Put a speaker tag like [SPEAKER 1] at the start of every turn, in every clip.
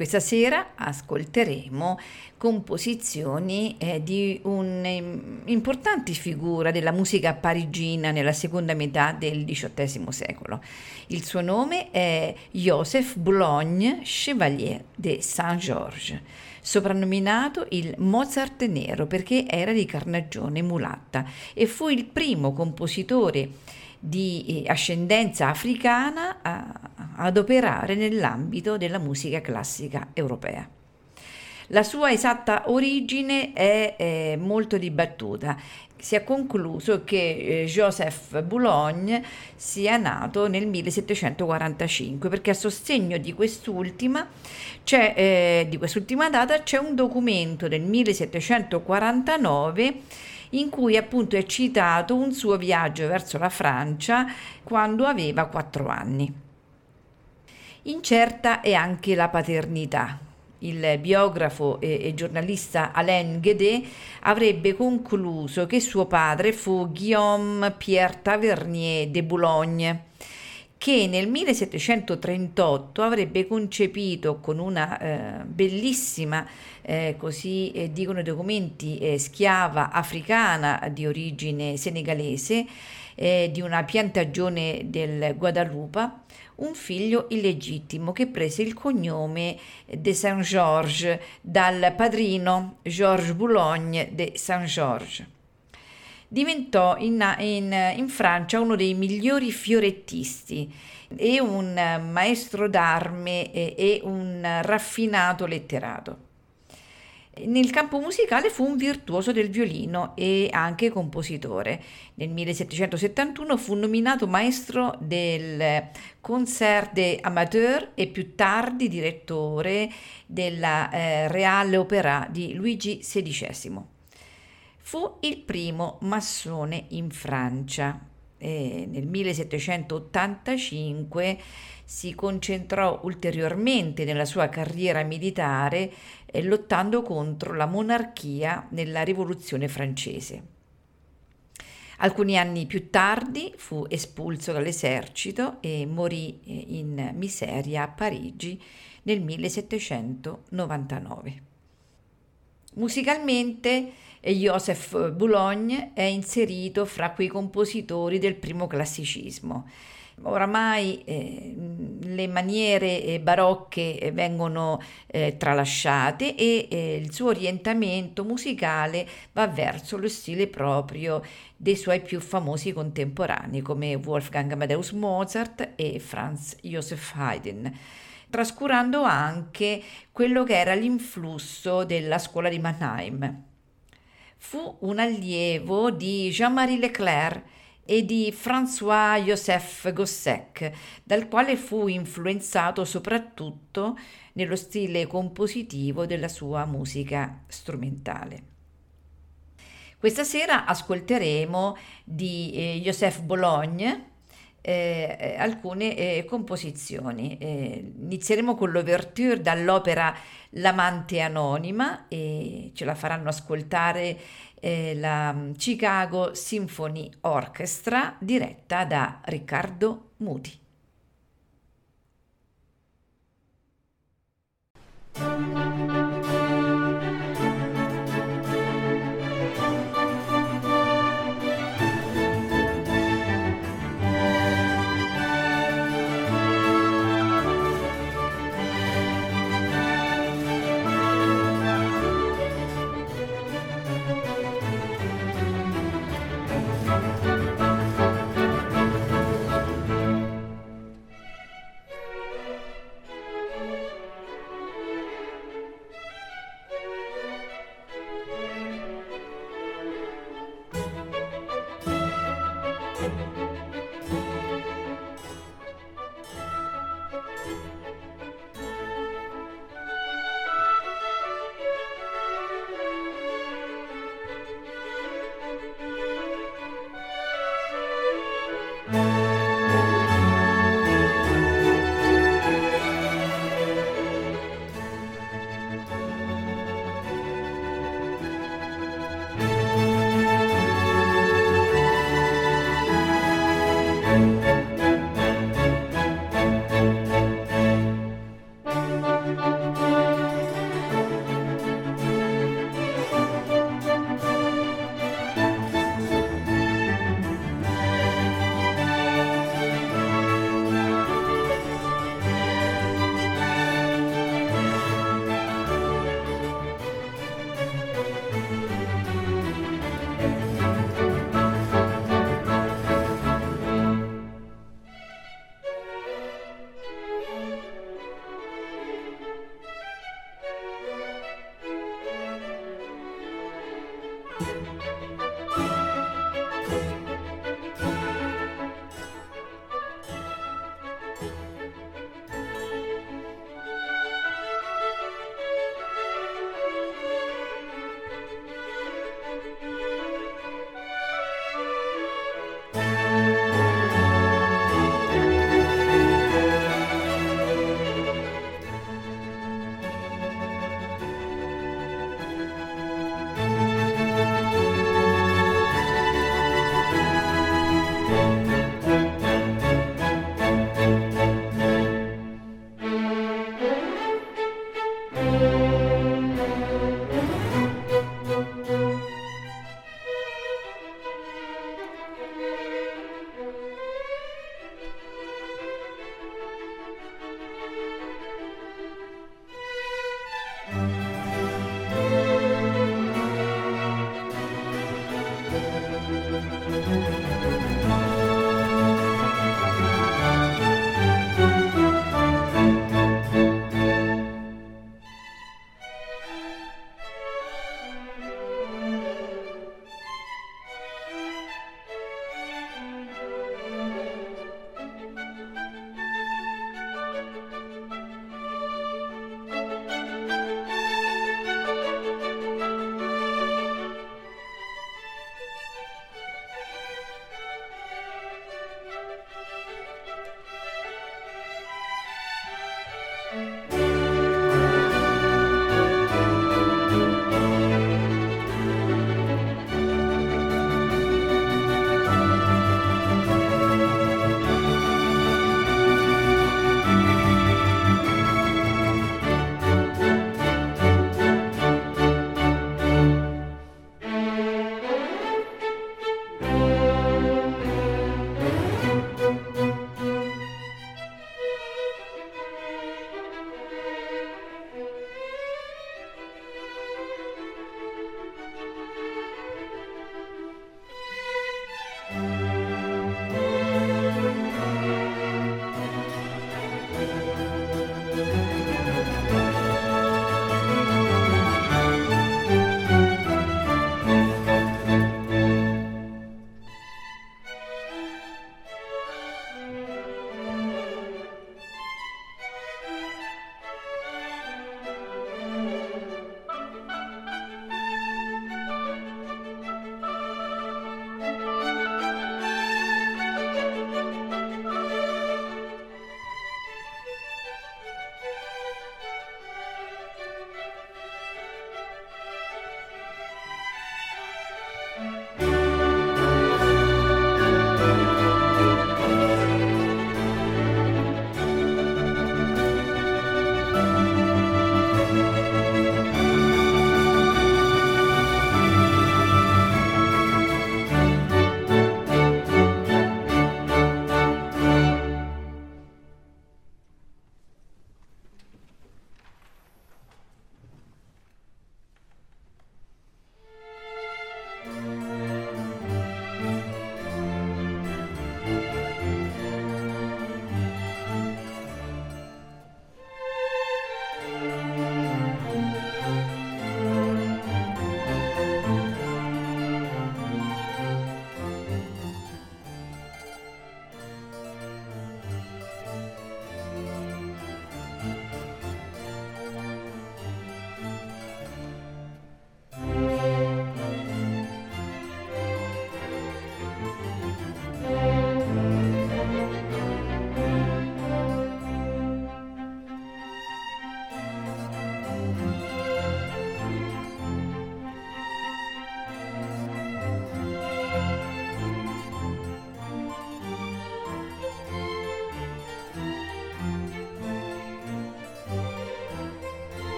[SPEAKER 1] Questa sera ascolteremo composizioni eh, di un'importante figura della musica parigina nella seconda metà del XVIII secolo. Il suo nome è Joseph Boulogne Chevalier de Saint-Georges, soprannominato il Mozart nero perché era di carnagione mulatta e fu il primo compositore di eh, ascendenza africana a, ad operare nell'ambito della musica classica europea. La sua esatta origine è, è molto dibattuta. Si è concluso che eh, Joseph Boulogne sia nato nel 1745 perché a sostegno di quest'ultima, eh, di quest'ultima data c'è un documento del 1749 in cui appunto è citato un suo viaggio verso la Francia quando aveva quattro anni. Incerta è anche la paternità. Il biografo e, giornalista Alain Guédé avrebbe concluso che suo padre fu Guillaume Pierre Tavernier de Boulogne, che nel 1738 avrebbe concepito con una eh, bellissima, eh, così eh, dicono i documenti, eh, schiava africana di origine senegalese, eh, di una piantagione del Guadalupe, un figlio illegittimo che prese il cognome de Saint-Georges dal padrino Georges Boulogne de Saint-Georges diventò in, in, in Francia uno dei migliori fiorettisti e un maestro d'arme e, e un raffinato letterato. Nel campo musicale fu un virtuoso del violino e anche compositore. Nel 1771 fu nominato maestro del Concert des Amateurs e più tardi direttore della eh, Reale Opera di Luigi XVI. Fu il primo massone in Francia. E nel 1785 si concentrò ulteriormente nella sua carriera militare eh, lottando contro la monarchia nella rivoluzione francese. Alcuni anni più tardi fu espulso dall'esercito e morì eh, in miseria a Parigi nel 1799. Musicalmente Joseph Boulogne è inserito fra quei compositori del primo classicismo. Oramai eh, le maniere eh, barocche eh, vengono eh, tralasciate e eh, il suo orientamento musicale va verso lo stile proprio dei suoi più famosi contemporanei come Wolfgang Amadeus Mozart e Franz Joseph Haydn trascurando anche quello che era l'influsso della scuola di Mannheim fu un allievo di Jean-Marie Leclerc e di François-Joseph Gossec, dal quale fu influenzato soprattutto nello stile compositivo della sua musica strumentale. Questa sera ascolteremo di eh, Joseph Bologne eh, eh, alcune eh, composizioni. Eh, inizieremo con l'ouverture dall'opera L'amante anonima e ce la faranno ascoltare eh, la mm, Chicago Symphony Orchestra diretta da Riccardo Muti. Música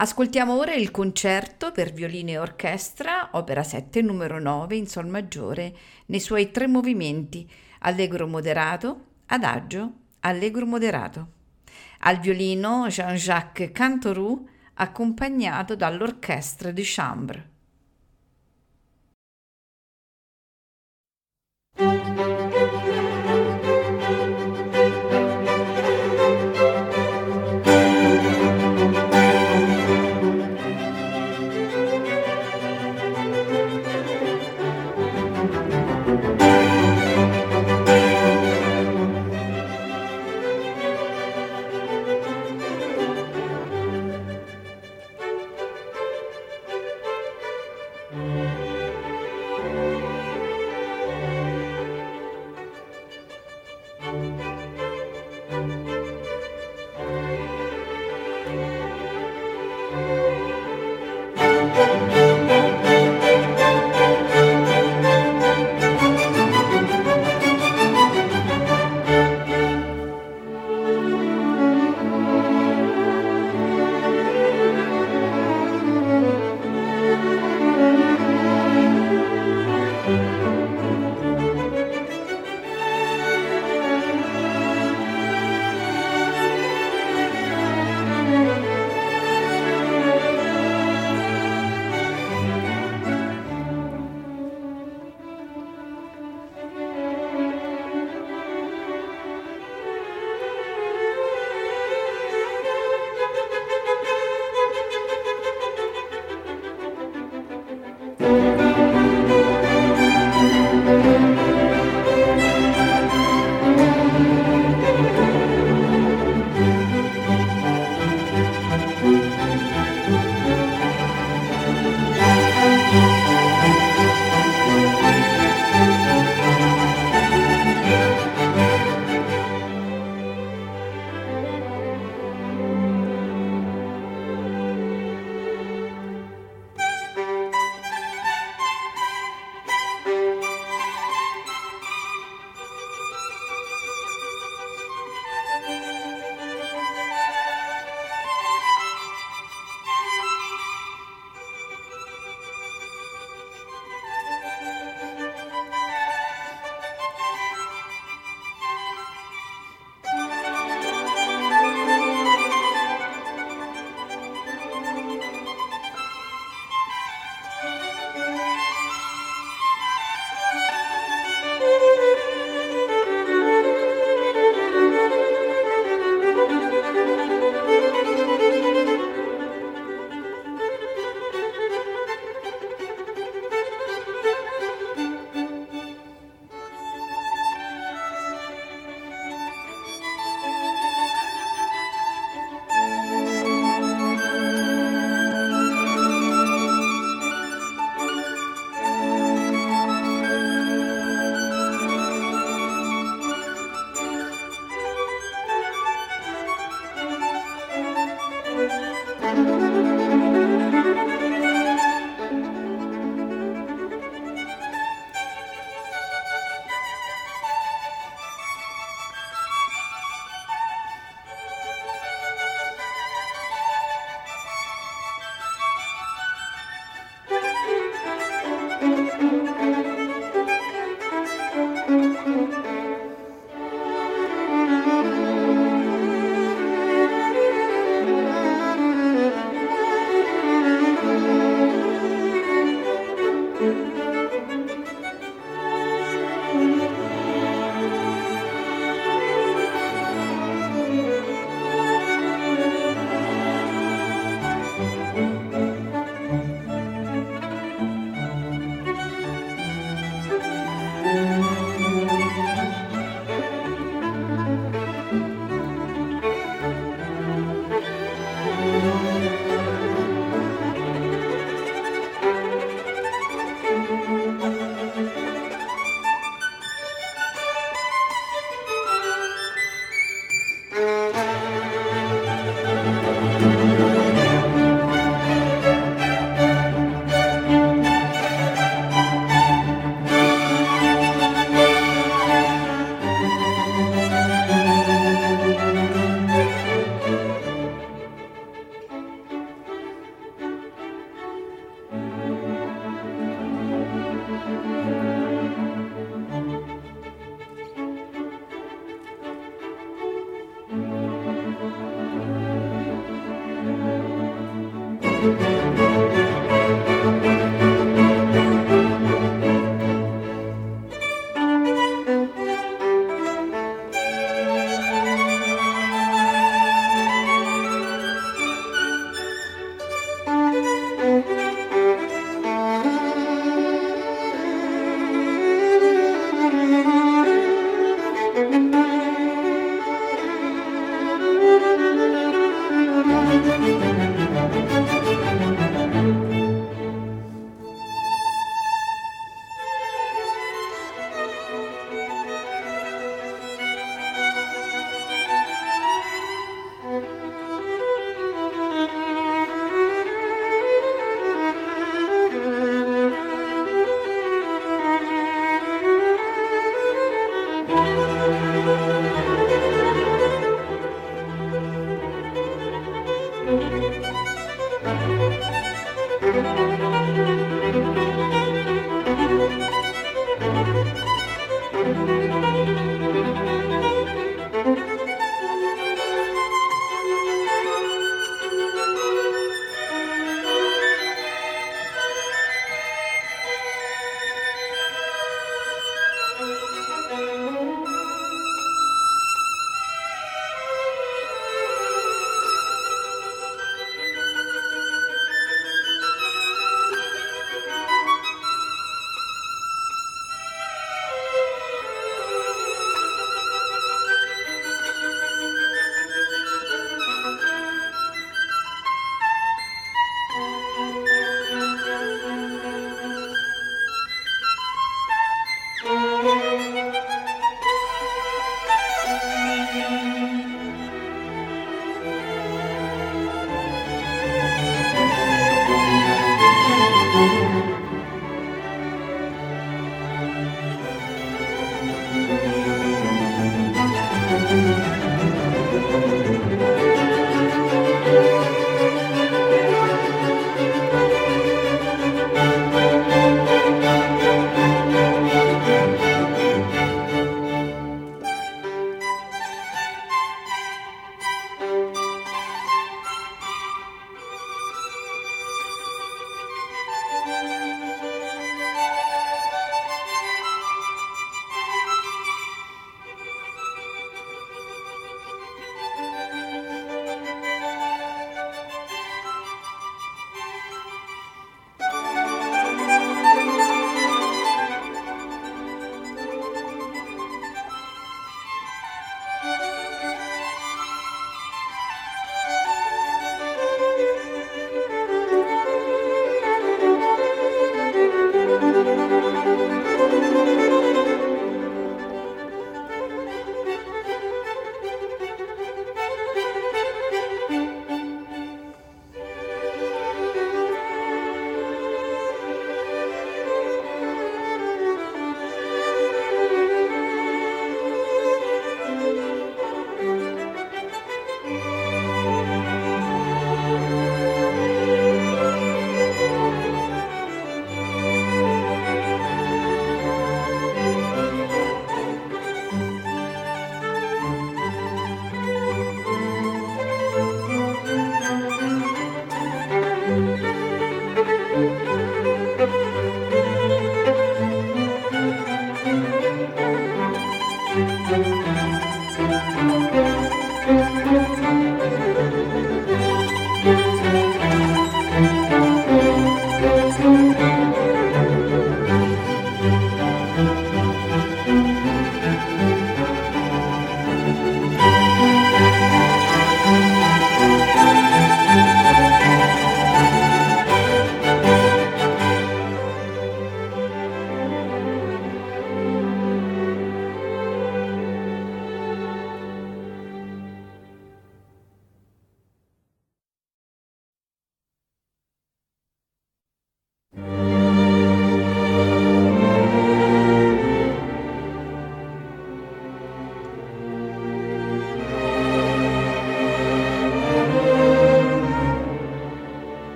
[SPEAKER 1] Ascoltiamo ora il concerto per violino e orchestra, opera 7, numero 9 in sol maggiore, nei suoi tre movimenti, allegro moderato, adagio, allegro moderato. Al violino Jean-Jacques Cantourou, accompagnato dall'orchestra de chambre.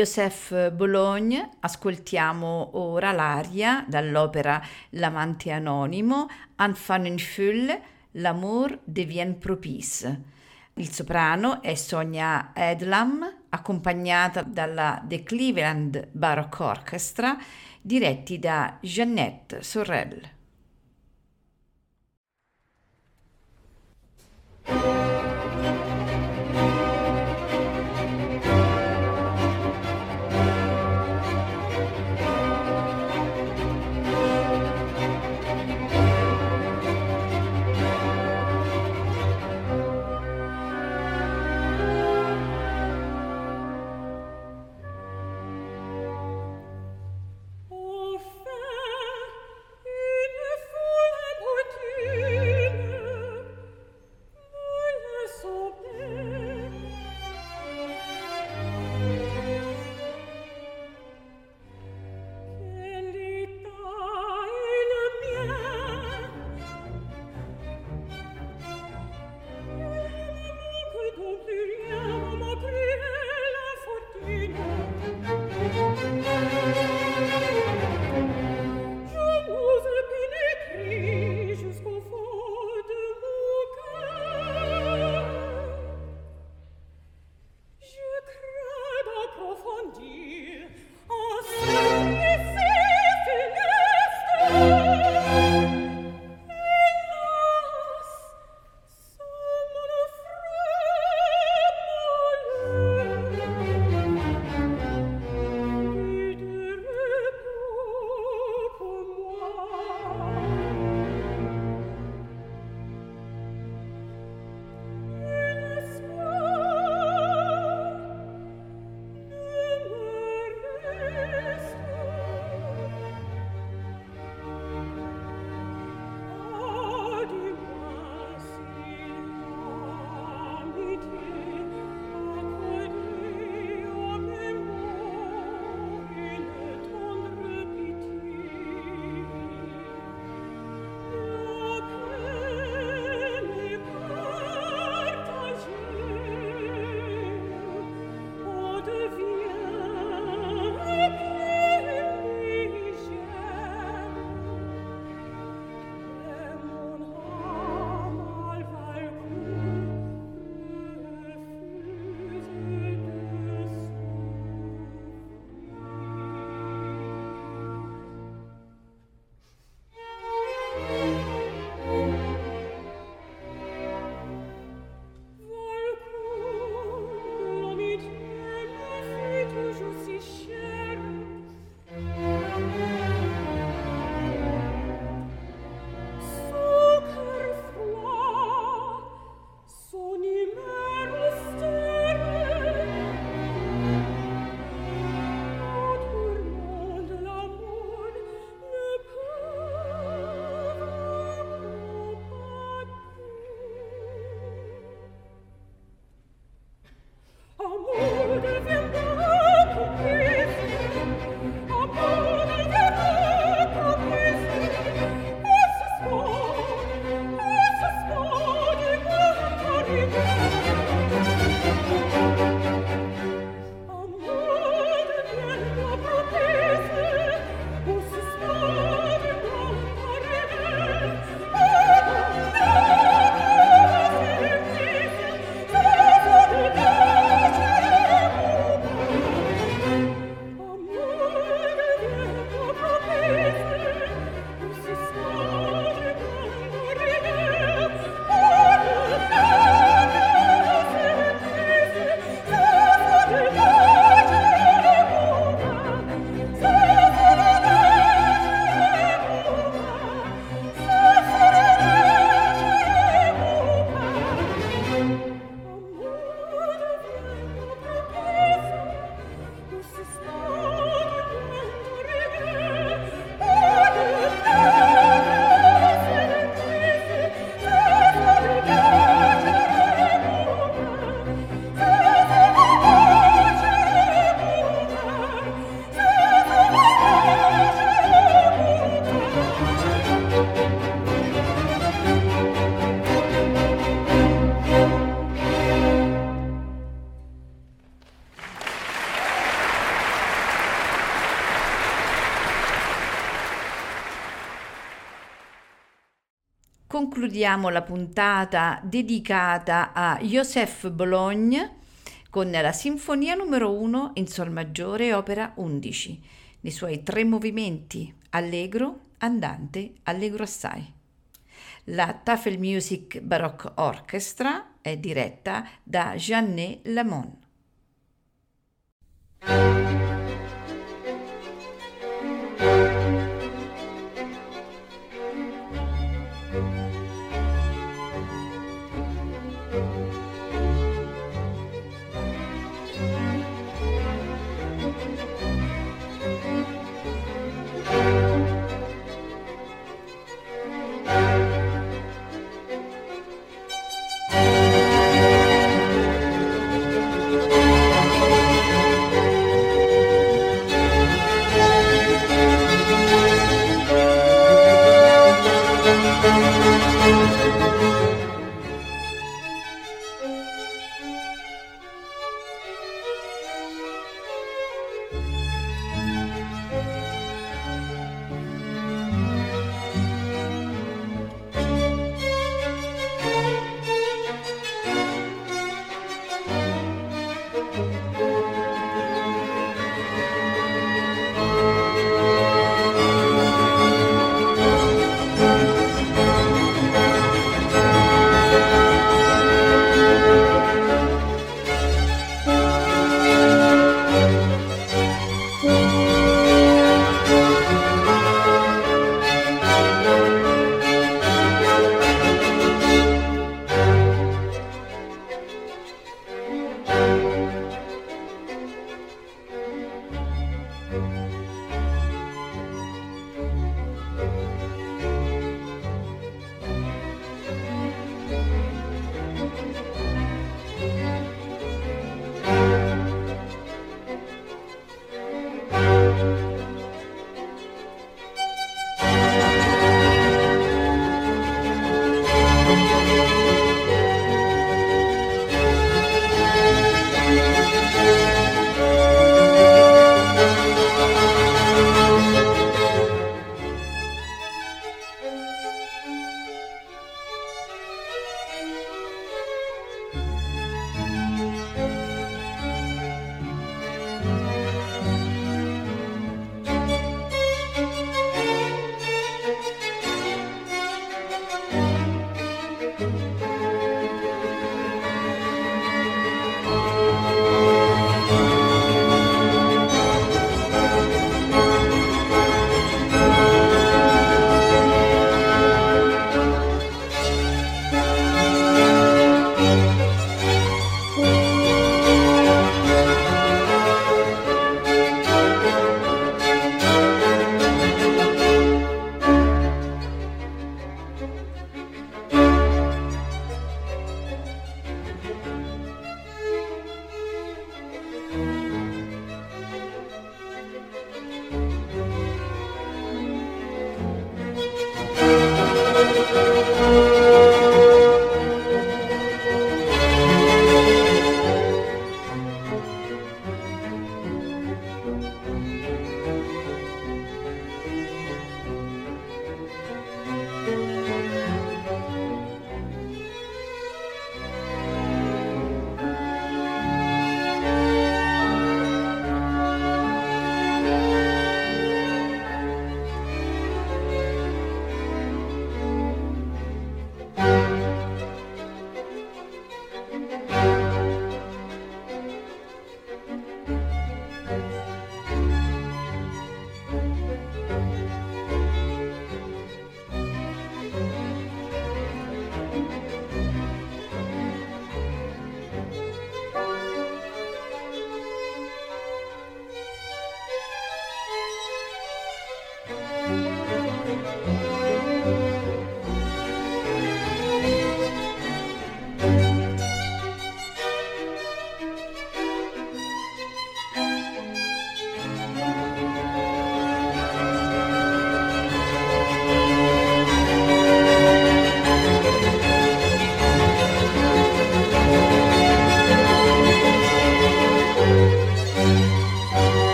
[SPEAKER 1] Joseph Bologne ascoltiamo ora l'aria dall'opera L'amante anonimo, Enfant in Fülle, L'amour devient propice. Il soprano è Sonia Edlam, accompagnata dalla The Cleveland Baroque Orchestra, diretti da Jeannette Sorrell. Concludiamo la puntata dedicata a Joseph Bologne con la Sinfonia numero 1 in Sol maggiore, opera 11, nei suoi tre movimenti, allegro, andante, allegro assai. La Tafel Music Baroque Orchestra è diretta da Jeannet Lamont.